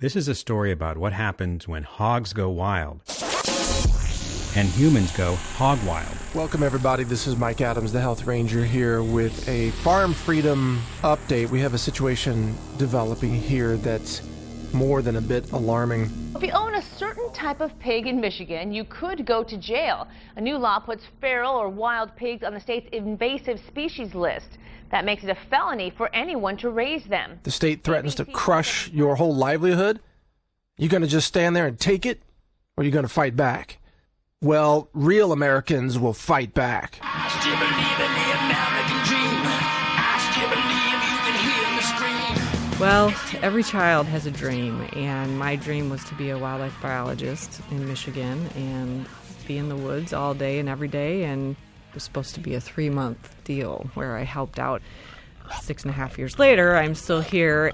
This is a story about what happens when hogs go wild and humans go hog wild. Welcome, everybody. This is Mike Adams, the Health Ranger, here with a farm freedom update. We have a situation developing here that's more than a bit alarming. If you own a certain type of pig in Michigan, you could go to jail. A new law puts feral or wild pigs on the state's invasive species list. That makes it a felony for anyone to raise them. The state threatens to crush your whole livelihood. You going to just stand there and take it, or are you going to fight back? Well, real Americans will fight back. Well, every child has a dream, and my dream was to be a wildlife biologist in Michigan and be in the woods all day and every day. And it was supposed to be a three month deal where I helped out. Six and a half years later, I'm still here.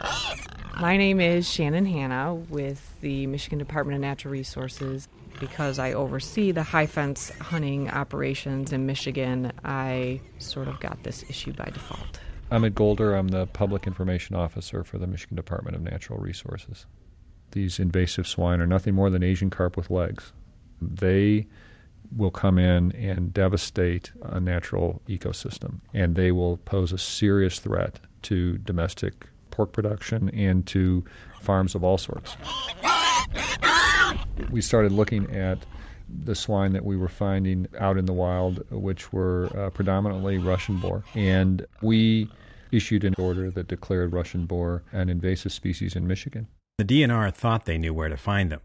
My name is Shannon Hanna with the Michigan Department of Natural Resources. Because I oversee the high fence hunting operations in Michigan, I sort of got this issue by default. I'm Ed Golder. I'm the Public Information Officer for the Michigan Department of Natural Resources. These invasive swine are nothing more than Asian carp with legs. They will come in and devastate a natural ecosystem, and they will pose a serious threat to domestic pork production and to farms of all sorts. We started looking at the swine that we were finding out in the wild, which were uh, predominantly Russian boar. And we issued an order that declared Russian boar an invasive species in Michigan. The DNR thought they knew where to find them.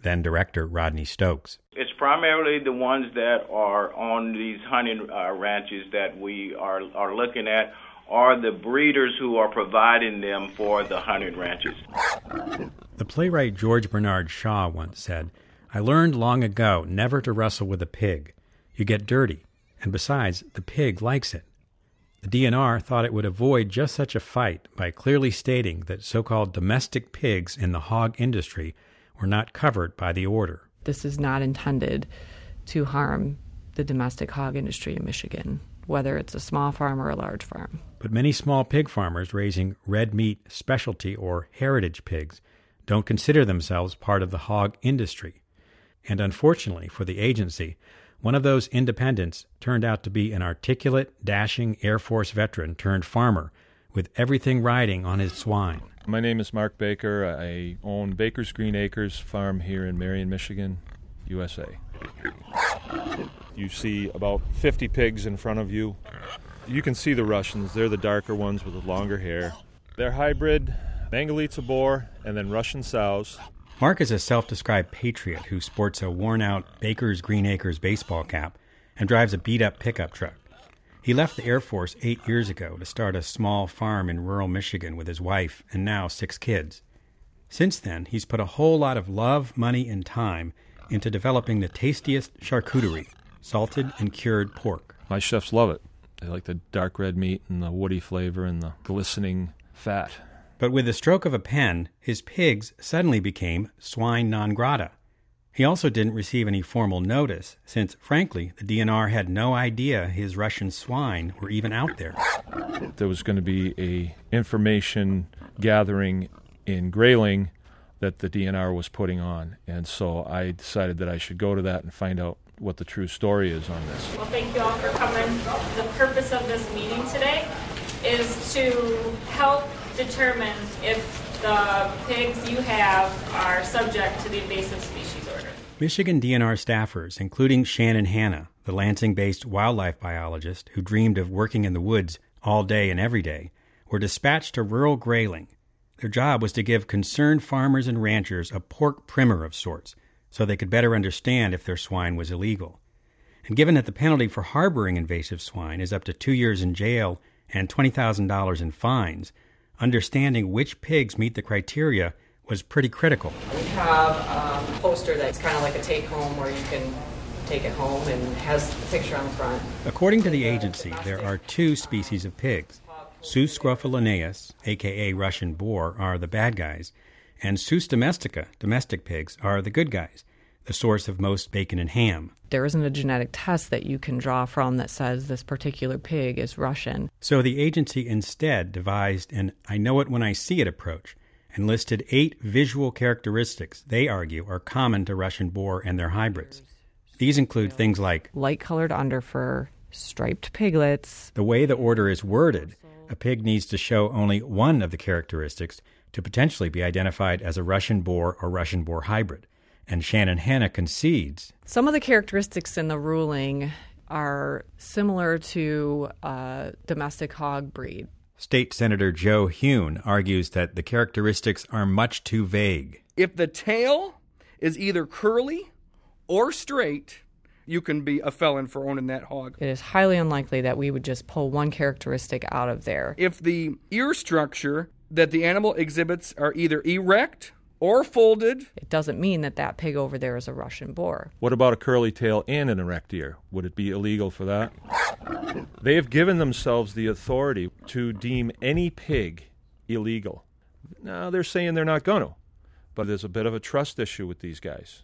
Then Director Rodney Stokes. It's primarily the ones that are on these hunting uh, ranches that we are, are looking at are the breeders who are providing them for the hunting ranches. The playwright George Bernard Shaw once said, I learned long ago never to wrestle with a pig. You get dirty, and besides, the pig likes it. The DNR thought it would avoid just such a fight by clearly stating that so called domestic pigs in the hog industry were not covered by the order. This is not intended to harm the domestic hog industry in Michigan, whether it's a small farm or a large farm. But many small pig farmers raising red meat specialty or heritage pigs don't consider themselves part of the hog industry. And unfortunately for the agency, one of those independents turned out to be an articulate, dashing Air Force veteran turned farmer with everything riding on his swine. My name is Mark Baker. I own Baker's Green Acres Farm here in Marion, Michigan, USA. You see about 50 pigs in front of you. You can see the Russians. They're the darker ones with the longer hair. They're hybrid Mangalitsa boar and then Russian sows. Mark is a self described patriot who sports a worn out Baker's Green Acres baseball cap and drives a beat up pickup truck. He left the Air Force eight years ago to start a small farm in rural Michigan with his wife and now six kids. Since then, he's put a whole lot of love, money, and time into developing the tastiest charcuterie salted and cured pork. My chefs love it. They like the dark red meat and the woody flavor and the glistening fat. But with the stroke of a pen, his pigs suddenly became swine non grata. He also didn't receive any formal notice, since, frankly, the DNR had no idea his Russian swine were even out there. There was going to be a information gathering in Grayling that the DNR was putting on, and so I decided that I should go to that and find out what the true story is on this. Well, thank you all for coming. The purpose of this meeting today is to help determine if the pigs you have are subject to the invasive species order. Michigan DNR staffers, including Shannon Hanna, the Lansing based wildlife biologist who dreamed of working in the woods all day and every day, were dispatched to rural Grayling. Their job was to give concerned farmers and ranchers a pork primer of sorts so they could better understand if their swine was illegal. And given that the penalty for harboring invasive swine is up to two years in jail and $20,000 in fines, understanding which pigs meet the criteria was pretty critical. We have um, a poster that's kind of like a take home where you can take it home and has the picture on the front. According to the agency, there are two species of pigs. Sus scrofa Linnaeus, aka Russian boar, are the bad guys, and Sus domestica, domestic pigs, are the good guys, the source of most bacon and ham. There isn't a genetic test that you can draw from that says this particular pig is Russian. So the agency instead devised an I know it when I see it approach and listed eight visual characteristics they argue are common to Russian boar and their hybrids. These include things like light colored underfur, striped piglets. The way the order is worded, a pig needs to show only one of the characteristics to potentially be identified as a Russian boar or Russian boar hybrid. And Shannon Hanna concedes. Some of the characteristics in the ruling are similar to a domestic hog breed. State Senator Joe Hune argues that the characteristics are much too vague. If the tail is either curly or straight, you can be a felon for owning that hog. It is highly unlikely that we would just pull one characteristic out of there. If the ear structure that the animal exhibits are either erect or folded. It doesn't mean that that pig over there is a Russian boar. What about a curly tail and an erect ear? Would it be illegal for that? They have given themselves the authority to deem any pig illegal. Now they're saying they're not going to, but there's a bit of a trust issue with these guys.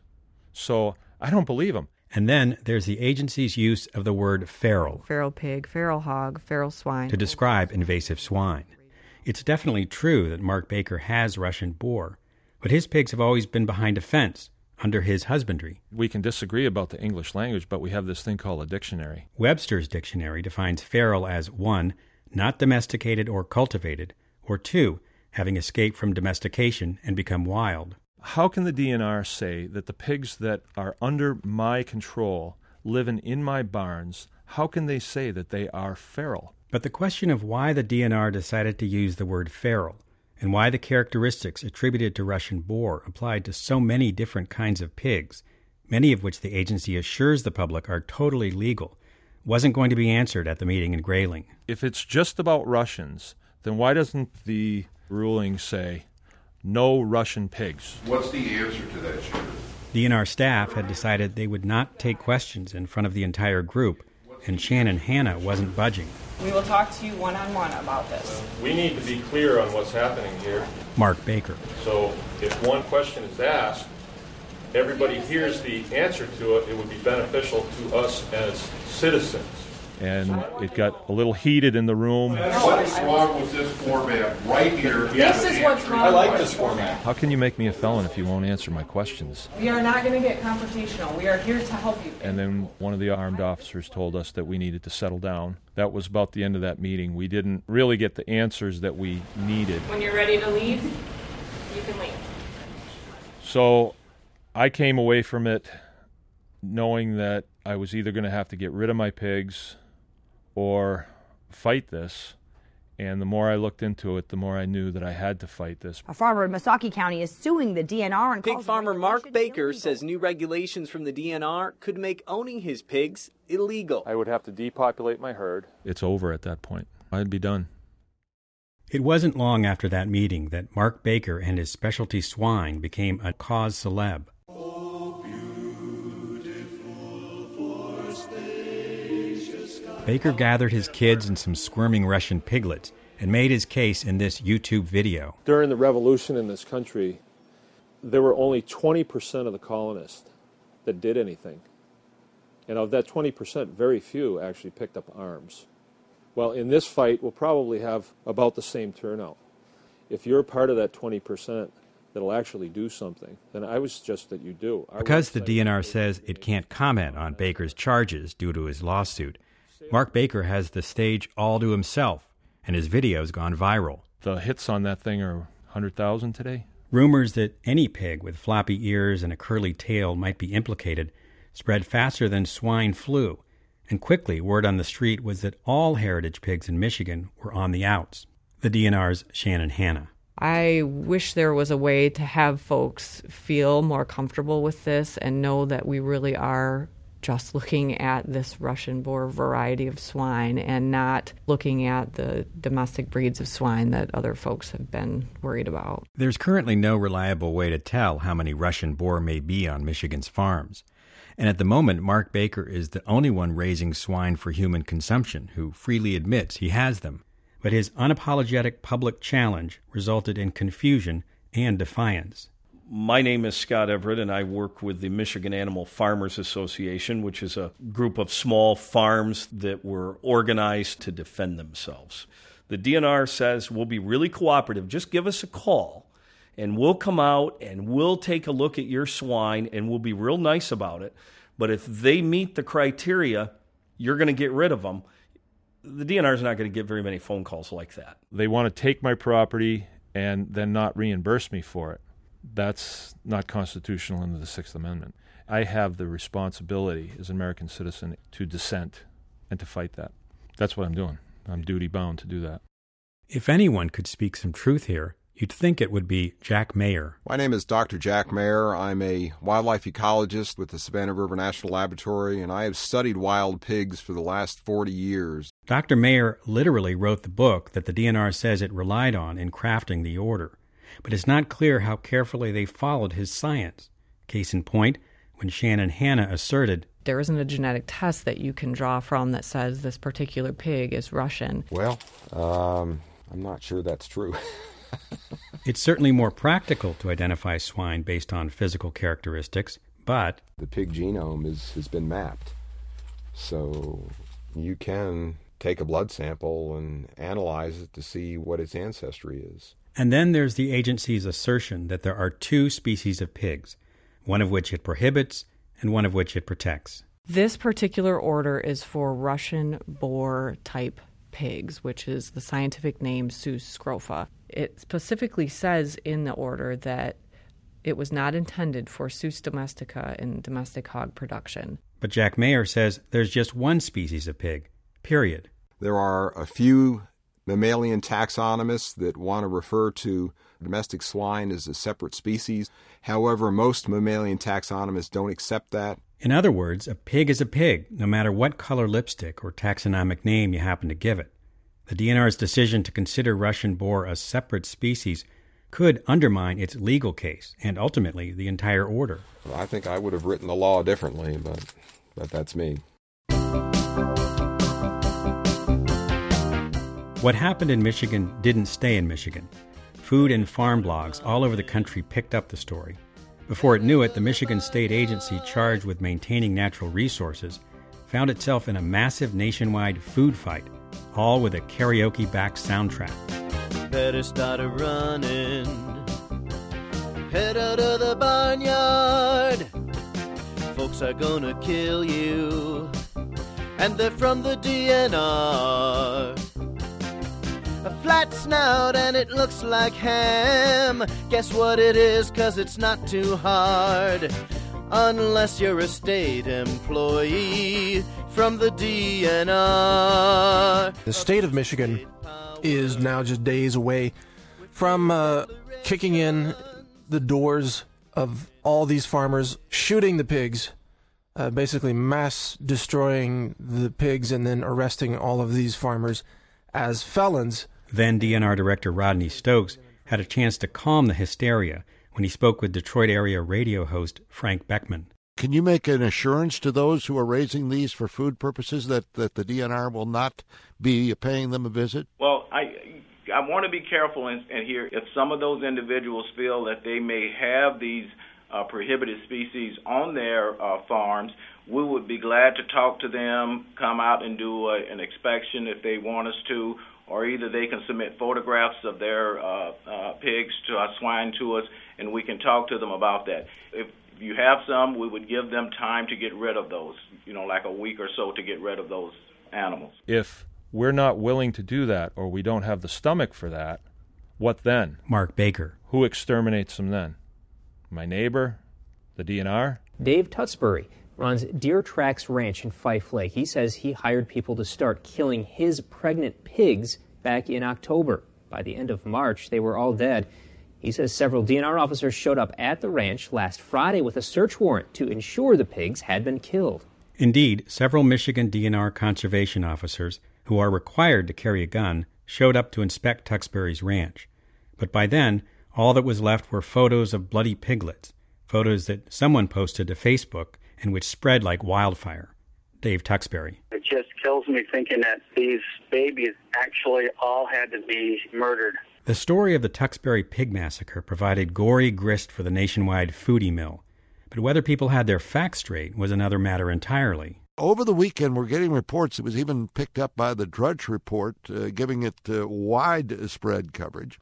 So I don't believe them. And then there's the agency's use of the word feral. Feral pig, feral hog, feral swine. To describe invasive swine. It's definitely true that Mark Baker has Russian boar, but his pigs have always been behind a fence under his husbandry. We can disagree about the English language, but we have this thing called a dictionary. Webster's dictionary defines feral as 1. Not domesticated or cultivated, or 2. Having escaped from domestication and become wild. How can the DNR say that the pigs that are under my control, living in my barns, how can they say that they are feral? But the question of why the DNR decided to use the word feral and why the characteristics attributed to Russian boar applied to so many different kinds of pigs, many of which the agency assures the public are totally legal, wasn't going to be answered at the meeting in Grayling. If it's just about Russians, then why doesn't the ruling say no Russian pigs? What's the answer to that, Sheriff? DNR staff had decided they would not take questions in front of the entire group, and Shannon Hanna wasn't budging. We will talk to you one on one about this. Uh, we need to be clear on what's happening here. Mark Baker. So if one question is asked, everybody hears the answer to it, it would be beneficial to us as citizens. And it got a little heated in the room. What's wrong with this format right here? This is what's wrong. I like this format. How can you make me a felon if you won't answer my questions? We are not going to get confrontational. We are here to help you. And then one of the armed officers told us that we needed to settle down. That was about the end of that meeting. We didn't really get the answers that we needed. When you're ready to leave, you can leave. So I came away from it knowing that I was either going to have to get rid of my pigs or fight this. And the more I looked into it, the more I knew that I had to fight this. A farmer in Missaukee County is suing the DNR and Pig farmer Mark Baker says new regulations from the DNR could make owning his pigs illegal. I would have to depopulate my herd. It's over at that point. I'd be done. It wasn't long after that meeting that Mark Baker and his specialty swine became a cause celeb. Baker gathered his kids and some squirming Russian piglets and made his case in this YouTube video. During the revolution in this country, there were only 20% of the colonists that did anything. And of that 20%, very few actually picked up arms. Well, in this fight, we'll probably have about the same turnout. If you're part of that 20% that'll actually do something, then I would suggest that you do. Our Because the DNR says it can't comment on Baker's charges due to his lawsuit, Mark Baker has the stage all to himself, and his video's gone viral. The hits on that thing are 100,000 today. Rumors that any pig with floppy ears and a curly tail might be implicated spread faster than swine flu, and quickly word on the street was that all heritage pigs in Michigan were on the outs. The DNR's Shannon Hanna. I wish there was a way to have folks feel more comfortable with this and know that we really are just looking at this Russian boar variety of swine and not looking at the domestic breeds of swine that other folks have been worried about. There's currently no reliable way to tell how many Russian boar may be on Michigan's farms. And at the moment, Mark Baker is the only one raising swine for human consumption who freely admits he has them. But his unapologetic public challenge resulted in confusion and defiance. My name is Scott Everett, and I work with the Michigan Animal Farmers Association, which is a group of small farms that were organized to defend themselves. The DNR says we'll be really cooperative. Just give us a call and we'll come out and we'll take a look at your swine and we'll be real nice about it. But if they meet the criteria, you're going to get rid of them. The DNR is not going to get very many phone calls like that. They want to take my property and then not reimburse me for it. That's not constitutional under the Sixth Amendment. I have the responsibility as an American citizen to dissent and to fight that. That's what I'm doing. I'm duty bound to do that. If anyone could speak some truth here, you'd think it would be Jack Mayer. My name is Dr. Jack Mayer. I'm a wildlife ecologist with the Savannah River National Laboratory, and I have studied wild pigs for the last 40 years. Dr. Mayer literally wrote the book that the DNR says it relied on in crafting the order, but it's not clear how carefully they followed his science. Case in point, when Shannon Hanna asserted there isn't a genetic test that you can draw from that says this particular pig is Russian. Well, um, I'm not sure that's true. it's certainly more practical to identify swine based on physical characteristics, but the pig genome is, has been mapped. So you can take a blood sample and analyze it to see what its ancestry is. And then there's the agency's assertion that there are two species of pigs, one of which it prohibits and one of which it protects. This particular order is for Russian boar type pigs, which is the scientific name Sus scrofa. It specifically says in the order that it was not intended for Sus domestica in domestic hog production. But Jack Mayer says there's just one species of pig, period. There are a few mammalian taxonomists that want to refer to domestic swine as a separate species. However, most mammalian taxonomists don't accept that. In other words, a pig is a pig, no matter what color lipstick or taxonomic name you happen to give it. The DNR's decision to consider Russian boar a separate species could undermine its legal case and ultimately the entire order. Well, I think I would have written the law differently, but but that's me. What happened in Michigan didn't stay in Michigan. Food and farm blogs all over the country picked up the story. Before it knew it, the Michigan State Agency charged with maintaining natural resources found itself in a massive nationwide food fight, all with a karaoke backed soundtrack. Better start a running. Head out of the barnyard. Folks are gonna kill you. And they're from the DNR flat snout and it looks like ham. Guess what it is, cause it's not too hard. Unless you're a state employee from the DNR. The state of Michigan is now just days away from uh, kicking in the doors of all these farmers, shooting the pigs, uh, basically mass destroying the pigs, and then arresting all of these farmers as felons then DNR Director Rodney Stokes had a chance to calm the hysteria when he spoke with Detroit area radio host Frank Beckman. Can you make an assurance to those who are raising these for food purposes that, that the DNR will not be paying them a visit? Well, I I want to be careful and, and here if some of those individuals feel that they may have these uh, prohibited species on their uh, farms, we would be glad to talk to them, come out and do a, an inspection if they want us to, or either they can submit photographs of their uh, uh, pigs to our swine to us, and we can talk to them about that. If you have some, we would give them time to get rid of those, you know, like a week or so to get rid of those animals. If we're not willing to do that, or we don't have the stomach for that, what then? Mark Baker. Who exterminates them then? My neighbor? The DNR? Dave Tuxbury runs Deer Tracks Ranch in Fife Lake. He says he hired people to start killing his pregnant pigs back in October. By the end of March, they were all dead. He says several DNR officers showed up at the ranch last Friday with a search warrant to ensure the pigs had been killed. Indeed, several Michigan DNR conservation officers, who are required to carry a gun, showed up to inspect Tuxbury's ranch. But by then, all that was left were photos of bloody piglets, photos that someone posted to Facebook and which spread like wildfire. Dave Tuxbury. It just kills me thinking that these babies actually all had to be murdered. The story of the Tuxbury pig massacre provided gory grist for the nationwide foodie mill. But whether people had their facts straight was another matter entirely. Over the weekend, we're getting reports. It was even picked up by the Drudge Report, uh, giving it uh, widespread coverage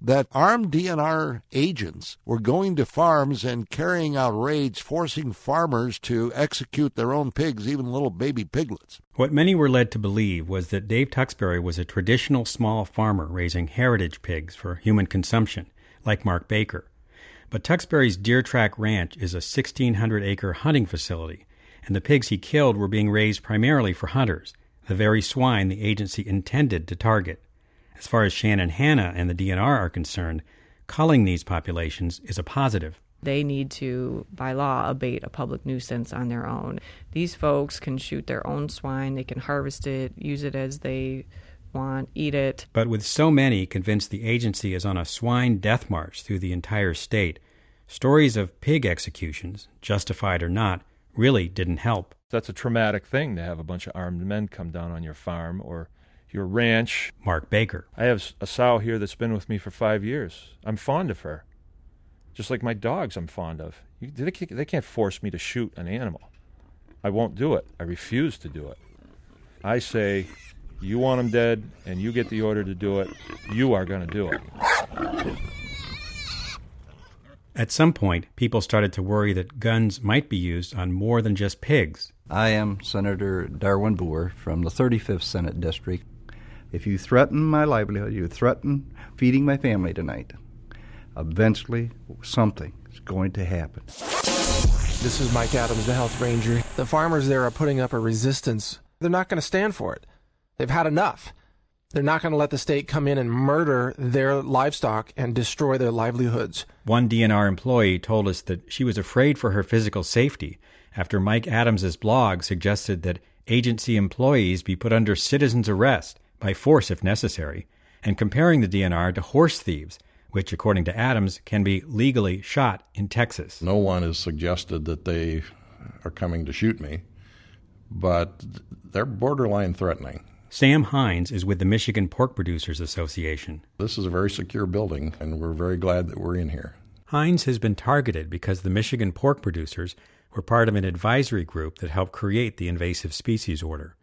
that armed DNR agents were going to farms and carrying out raids, forcing farmers to execute their own pigs, even little baby piglets. What many were led to believe was that Dave Tuxbury was a traditional small farmer raising heritage pigs for human consumption, like Mark Baker. But Tuxbury's Deer Track Ranch is a 1,600 acre hunting facility, and the pigs he killed were being raised primarily for hunters, the very swine the agency intended to target. As far as Shannon Hanna and the DNR are concerned, culling these populations is a positive. They need to, by law, abate a public nuisance on their own. These folks can shoot their own swine, they can harvest it, use it as they want, eat it. But with so many convinced the agency is on a swine death march through the entire state, stories of pig executions, justified or not, really didn't help. That's a traumatic thing to have a bunch of armed men come down on your farm or your ranch. Mark Baker. I have a sow here that's been with me for five years. I'm fond of her. Just like my dogs, I'm fond of. They can't force me to shoot an animal. I won't do it. I refuse to do it. I say, you want them dead, and you get the order to do it, you are going to do it. At some point, people started to worry that guns might be used on more than just pigs. I am Senator Darwin Booher from the 35th Senate District. If you threaten my livelihood, you threaten feeding my family tonight, eventually something is going to happen. This is Mike Adams, the health ranger. The farmers there are putting up a resistance. They're not going to stand for it. They've had enough. They're not going to let the state come in and murder their livestock and destroy their livelihoods. One DNR employee told us that she was afraid for her physical safety after Mike Adams's blog suggested that agency employees be put under citizen's arrest by force if necessary, and comparing the DNR to horse thieves, which, according to Adams, can be legally shot in Texas. No one has suggested that they are coming to shoot me, but they're borderline threatening. Sam Hines is with the Michigan Pork Producers Association. This is a very secure building, and we're very glad that we're in here. Hines has been targeted because the Michigan pork producers were part of an advisory group that helped create the invasive species order.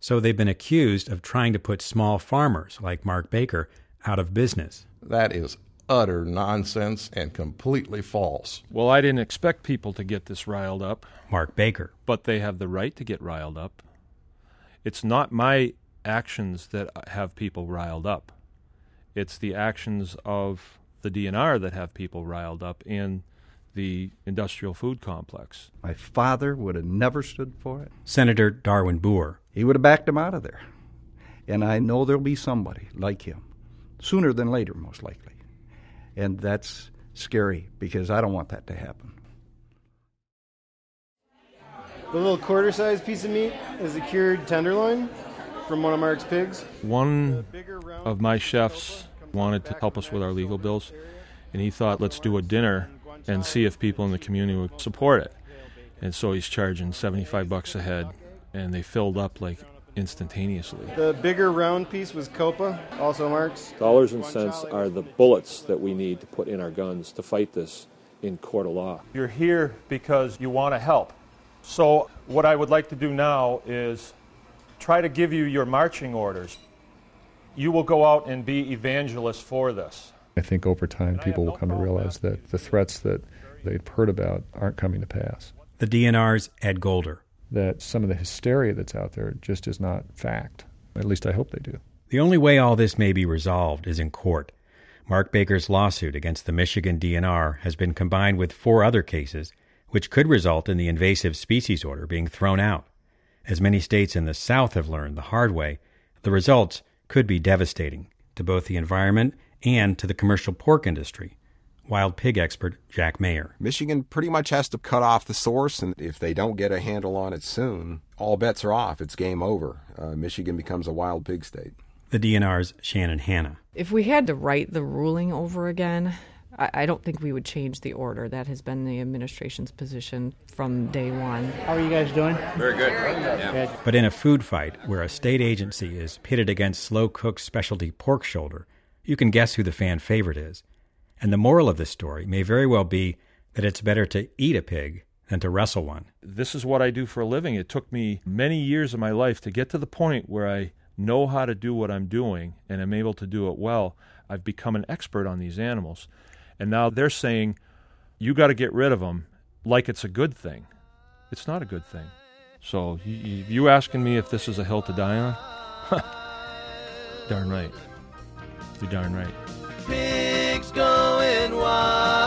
So they've been accused of trying to put small farmers like Mark Baker out of business. That is utter nonsense and completely false. Well, I didn't expect people to get this riled up. Mark Baker. But they have the right to get riled up. It's not my actions that have people riled up. It's the actions of the DNR that have people riled up in the industrial food complex. My father would have never stood for it. Senator Darwin Booher. He would have backed him out of there. And I know there'll be somebody like him sooner than later, most likely. And that's scary because I don't want that to happen. The little quarter sized piece of meat is a cured tenderloin from one of Mark's pigs. One of my chefs wanted to help us with our legal bills, and he thought, let's do a dinner and see if people in the community would support it. And so he's charging 75 bucks a head, and they filled up like instantaneously. The bigger round piece was Coppa, also Mark's. Dollars and cents are the bullets that we need to put in our guns to fight this in court of law. You're here because you want to help. So, what I would like to do now is try to give you your marching orders. You will go out and be evangelists for this. I think over time people will come to realize that the threats that they've heard about aren't coming to pass. The DNR's Ed Golder. That some of the hysteria that's out there just is not fact. At least I hope they do. The only way all this may be resolved is in court. Mark Baker's lawsuit against the Michigan DNR has been combined with four other cases, which could result in the invasive species order being thrown out. As many states in the South have learned the hard way, the results could be devastating to both the environment and to the commercial pork industry. Wild pig expert Jack Mayer. Michigan pretty much has to cut off the source, and if they don't get a handle on it soon, all bets are off. It's game over. Uh, Michigan becomes a wild pig state. The DNR's Shannon Hanna. If we had to write the ruling over again, I, I don't think we would change the order. That has been the administration's position from day one. How are you guys doing? Very good. Yeah. But in a food fight where a state agency is pitted against slow cooked specialty pork shoulder, you can guess who the fan favorite is. And the moral of this story may very well be that it's better to eat a pig than to wrestle one. This is what I do for a living. It took me many years of my life to get to the point where I know how to do what I'm doing and I'm able to do it well. I've become an expert on these animals. And now they're saying, you got to get rid of them like it's a good thing. It's not a good thing. So, you, you asking me if this is a hill to die on? darn right. You're darn right. ar.